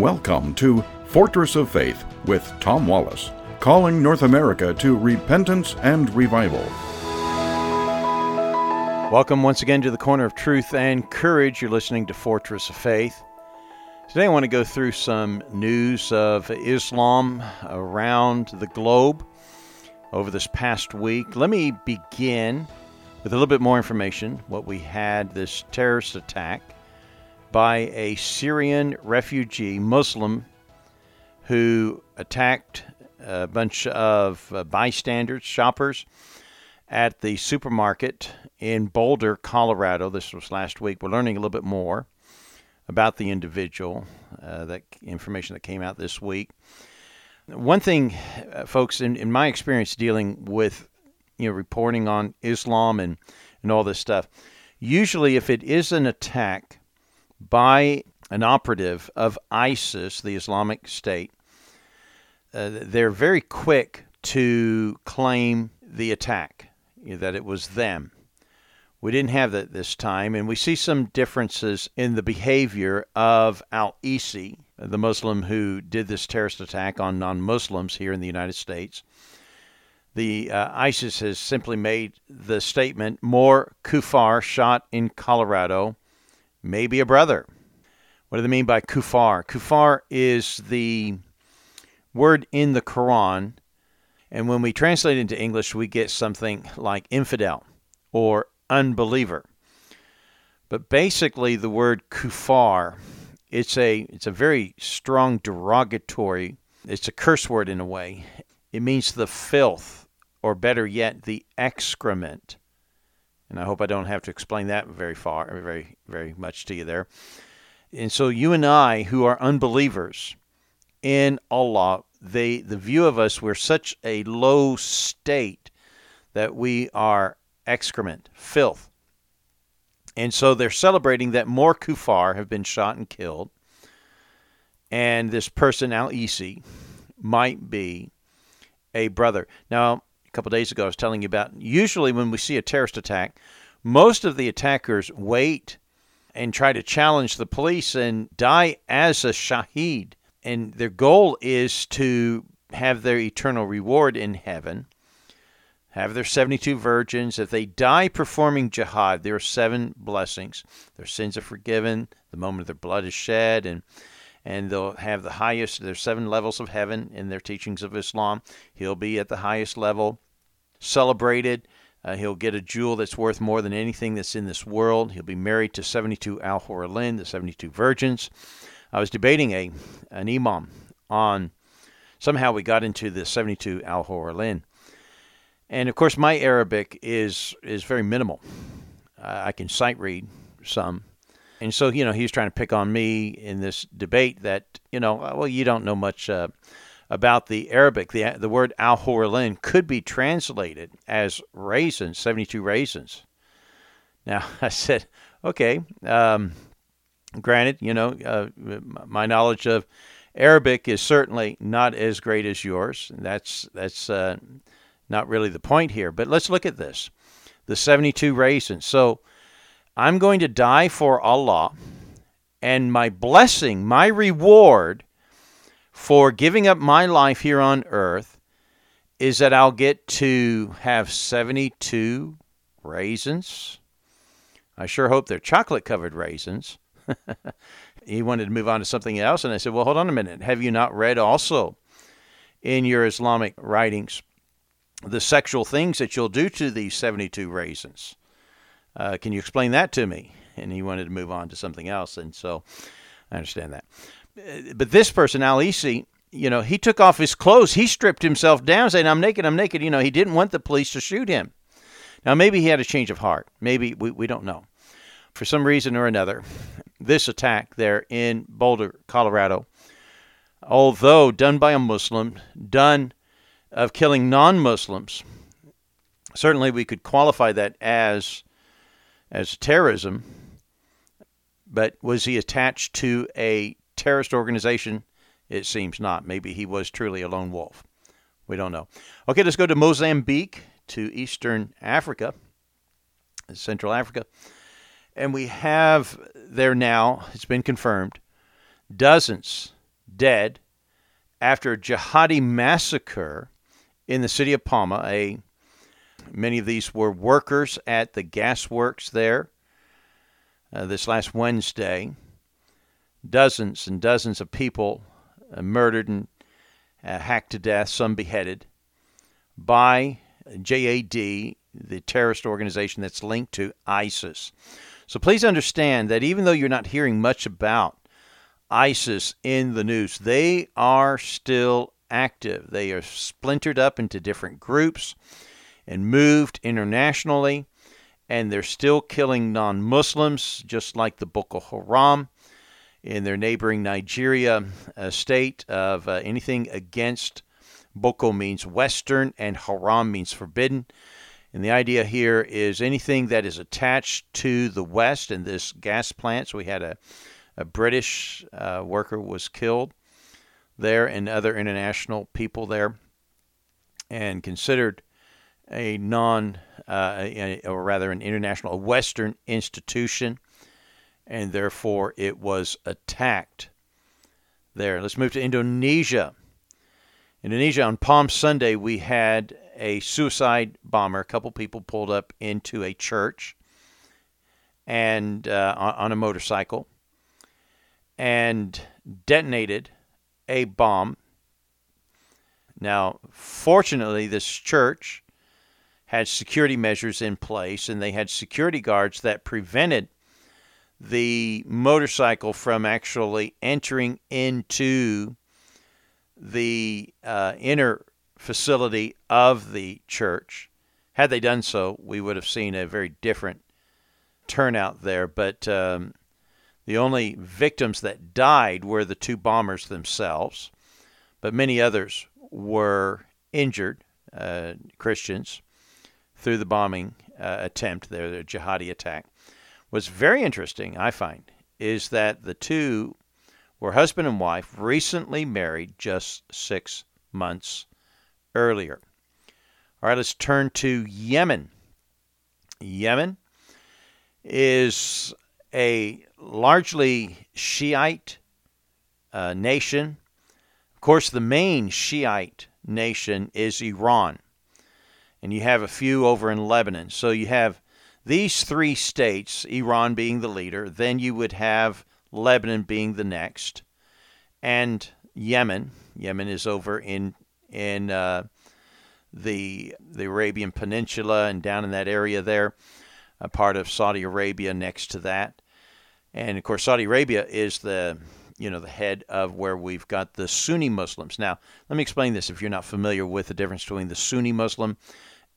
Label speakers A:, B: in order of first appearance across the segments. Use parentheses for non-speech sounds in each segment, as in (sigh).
A: Welcome to Fortress of Faith with Tom Wallace, calling North America to repentance and revival.
B: Welcome once again to the Corner of Truth and Courage. You're listening to Fortress of Faith. Today I want to go through some news of Islam around the globe over this past week. Let me begin with a little bit more information. What we had this terrorist attack by a Syrian refugee Muslim who attacked a bunch of uh, bystanders, shoppers at the supermarket in Boulder, Colorado. This was last week. We're learning a little bit more about the individual, uh, that information that came out this week. One thing, uh, folks, in, in my experience dealing with you know reporting on Islam and and all this stuff, usually if it is an attack by an operative of ISIS, the Islamic State, uh, they're very quick to claim the attack, you know, that it was them. We didn't have that this time, and we see some differences in the behavior of Al Isi, the Muslim who did this terrorist attack on non Muslims here in the United States. The uh, ISIS has simply made the statement more kuffar shot in Colorado, maybe a brother. What do they mean by kuffar? Kuffar is the word in the Quran, and when we translate it into English, we get something like infidel or unbeliever. But basically, the word kuffar, it's a it's a very strong derogatory. It's a curse word in a way. It means the filth, or better yet, the excrement. And I hope I don't have to explain that very far, very very much to you there. And so you and I, who are unbelievers in Allah, they the view of us we're such a low state that we are excrement, filth. And so they're celebrating that more kuffar have been shot and killed. And this person, Al Isi, might be a brother. Now, a couple days ago, I was telling you about usually when we see a terrorist attack, most of the attackers wait and try to challenge the police and die as a shaheed. And their goal is to have their eternal reward in heaven have their 72 virgins. If they die performing jihad, there are seven blessings. Their sins are forgiven the moment their blood is shed, and and they'll have the highest. There's seven levels of heaven in their teachings of Islam. He'll be at the highest level, celebrated. Uh, he'll get a jewel that's worth more than anything that's in this world. He'll be married to 72 Al Horalin, the 72 virgins. I was debating a an imam on somehow we got into the 72 Al Horalin and of course, my Arabic is is very minimal. Uh, I can sight read some, and so you know he's trying to pick on me in this debate that you know well you don't know much uh, about the Arabic. The the word al horlin could be translated as raisins, seventy two raisins. Now (laughs) I said okay. Um, granted, you know uh, my knowledge of Arabic is certainly not as great as yours. And that's that's uh, not really the point here, but let's look at this the 72 raisins. So I'm going to die for Allah, and my blessing, my reward for giving up my life here on earth is that I'll get to have 72 raisins. I sure hope they're chocolate covered raisins. (laughs) he wanted to move on to something else, and I said, Well, hold on a minute. Have you not read also in your Islamic writings the sexual things that you'll do to these 72 raisins. Uh, can you explain that to me? And he wanted to move on to something else. And so I understand that. Uh, but this person, Al Isi, you know, he took off his clothes. He stripped himself down, saying, I'm naked, I'm naked. You know, he didn't want the police to shoot him. Now, maybe he had a change of heart. Maybe we, we don't know. For some reason or another, this attack there in Boulder, Colorado, although done by a Muslim, done of killing non Muslims. Certainly, we could qualify that as, as terrorism, but was he attached to a terrorist organization? It seems not. Maybe he was truly a lone wolf. We don't know. Okay, let's go to Mozambique, to Eastern Africa, Central Africa. And we have there now, it's been confirmed, dozens dead after a jihadi massacre in the city of Palma. A many of these were workers at the gas works there. Uh, this last Wednesday, dozens and dozens of people uh, murdered and uh, hacked to death, some beheaded by JAD, the terrorist organization that's linked to ISIS. So please understand that even though you're not hearing much about ISIS in the news, they are still active. They are splintered up into different groups and moved internationally, and they're still killing non Muslims, just like the Boko Haram in their neighboring Nigeria uh, state of uh, anything against Boko means Western and Haram means forbidden. And the idea here is anything that is attached to the West and this gas plant. So we had a, a British uh, worker was killed there and other international people there and considered a non, uh, or rather an international, a Western institution. And therefore it was attacked there. Let's move to Indonesia. Indonesia on Palm Sunday, we had a suicide bomber. A couple people pulled up into a church and uh, on a motorcycle and detonated a bomb. Now, fortunately, this church had security measures in place and they had security guards that prevented the motorcycle from actually entering into the uh, inner facility of the church. Had they done so, we would have seen a very different turnout there. But um, the only victims that died were the two bombers themselves, but many others were injured, uh, Christians, through the bombing uh, attempt their, the jihadi attack. What's very interesting, I find, is that the two were husband and wife, recently married just six months earlier. All right, let's turn to Yemen. Yemen is a largely Shiite uh, nation. Of course, the main Shiite nation is Iran, and you have a few over in Lebanon. So you have these three states, Iran being the leader, then you would have Lebanon being the next, and Yemen. Yemen is over in in uh, the the Arabian Peninsula and down in that area there, a part of Saudi Arabia next to that, and of course Saudi Arabia is the you know the head of where we've got the Sunni Muslims. Now let me explain this if you're not familiar with the difference between the Sunni Muslim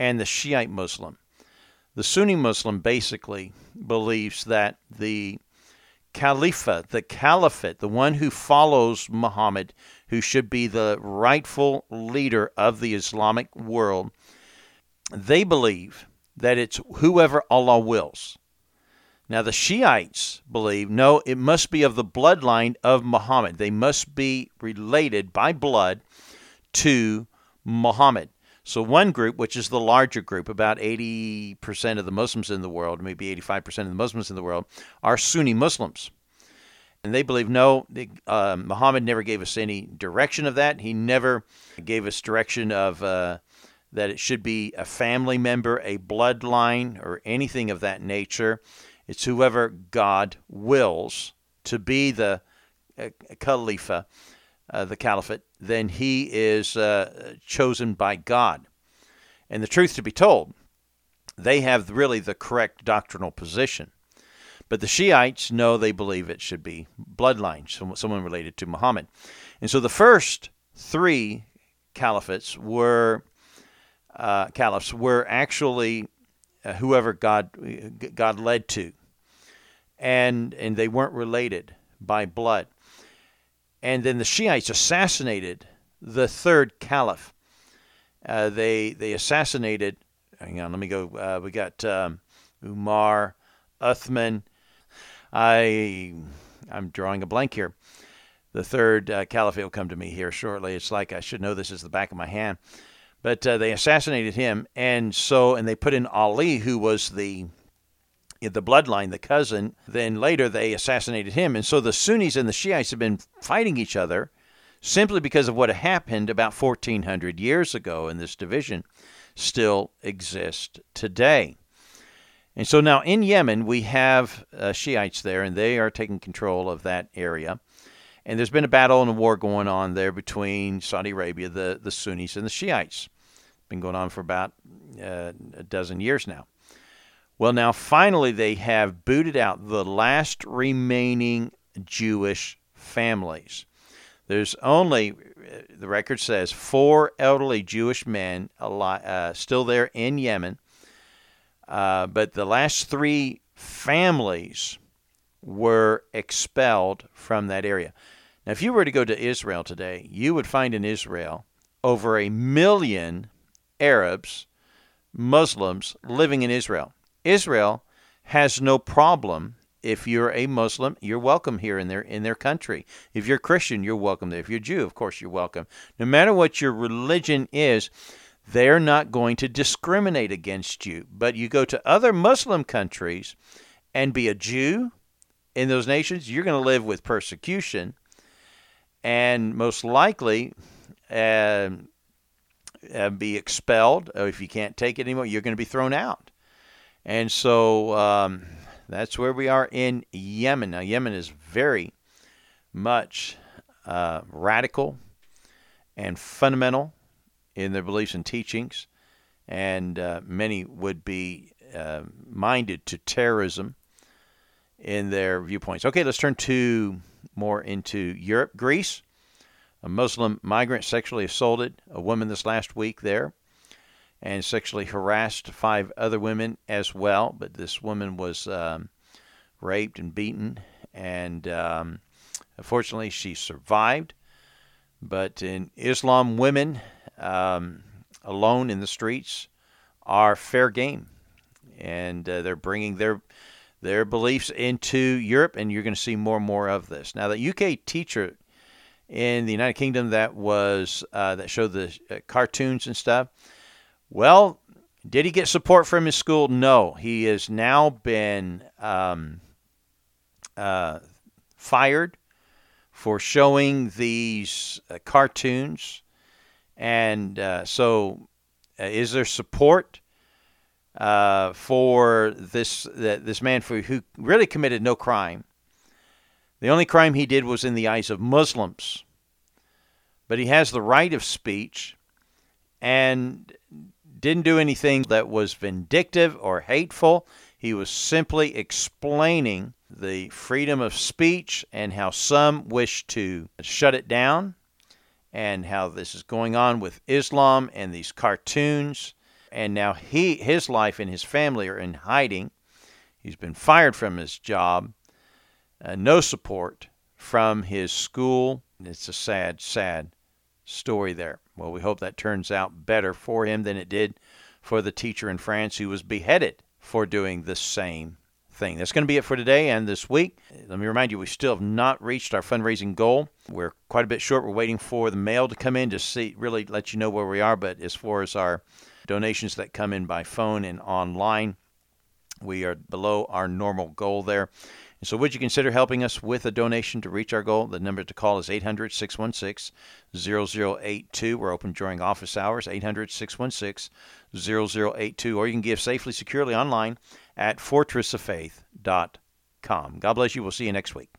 B: and the Shiite Muslim. The Sunni Muslim basically believes that the Khalifa, the caliphate, the one who follows Muhammad, who should be the rightful leader of the Islamic world, they believe that it's whoever Allah wills. Now, the Shiites believe no, it must be of the bloodline of Muhammad. They must be related by blood to Muhammad. So, one group, which is the larger group, about 80% of the Muslims in the world, maybe 85% of the Muslims in the world, are Sunni Muslims. And they believe no, uh, Muhammad never gave us any direction of that. He never gave us direction of uh, that it should be a family member, a bloodline, or anything of that nature. It's whoever God wills to be the uh, uh, the caliphate, then he is uh, chosen by God. And the truth to be told, they have really the correct doctrinal position. But the Shiites know they believe it should be bloodline, someone related to Muhammad. And so the first three caliphates were uh, caliphs were actually uh, whoever God God led to, and and they weren't related by blood and then the Shiites assassinated the third caliph. Uh, they they assassinated. Hang on, let me go. Uh, we got um, Umar, Uthman. I I'm drawing a blank here. The third uh, caliphate will come to me here shortly. It's like I should know this is the back of my hand. But uh, they assassinated him, and so and they put in Ali, who was the the bloodline, the cousin. Then later they assassinated him. And so the Sunnis and the Shiites have been fighting each other simply because of what happened about 1400 years ago, and this division still exists today. And so now in Yemen, we have uh, Shiites there, and they are taking control of that area. And there's been a battle and a war going on there between Saudi Arabia, the, the Sunnis, and the Shiites. Been going on for about uh, a dozen years now. Well, now finally they have booted out the last remaining Jewish families. There's only, the record says, four elderly Jewish men alive, uh, still there in Yemen. Uh, but the last three families were expelled from that area. Now, if you were to go to Israel today, you would find in Israel over a million Arabs, Muslims living in Israel. Israel has no problem if you're a Muslim, you're welcome here in their in their country. If you're Christian, you're welcome there. If you're Jew, of course you're welcome. No matter what your religion is, they're not going to discriminate against you. But you go to other Muslim countries and be a Jew in those nations, you're going to live with persecution and most likely uh, uh, be expelled. If you can't take it anymore, you're going to be thrown out. And so um, that's where we are in Yemen. Now, Yemen is very much uh, radical and fundamental in their beliefs and teachings, and uh, many would be uh, minded to terrorism in their viewpoints. Okay, let's turn to more into Europe. Greece, a Muslim migrant sexually assaulted a woman this last week there and sexually harassed five other women as well. But this woman was um, raped and beaten, and um, unfortunately, she survived. But in Islam, women um, alone in the streets are fair game, and uh, they're bringing their their beliefs into Europe, and you're going to see more and more of this. Now, the UK teacher in the United Kingdom that was uh, that showed the uh, cartoons and stuff. Well, did he get support from his school? No. He has now been um, uh, fired for showing these uh, cartoons, and uh, so uh, is there support? uh, for this this man for who really committed no crime. The only crime he did was in the eyes of Muslims. But he has the right of speech and didn't do anything that was vindictive or hateful. He was simply explaining the freedom of speech and how some wish to shut it down and how this is going on with Islam and these cartoons and now he his life and his family are in hiding. He's been fired from his job, uh, no support from his school. It's a sad, sad story there. Well, we hope that turns out better for him than it did for the teacher in France who was beheaded for doing the same thing. That's going to be it for today and this week. Let me remind you, we still have not reached our fundraising goal. We're quite a bit short. We're waiting for the mail to come in to see, really let you know where we are. But as far as our donations that come in by phone and online. We are below our normal goal there. And so, would you consider helping us with a donation to reach our goal? The number to call is 800 616 0082. We're open during office hours, 800 616 0082. Or you can give safely, securely online at fortressoffaith.com. God bless you. We'll see you next week.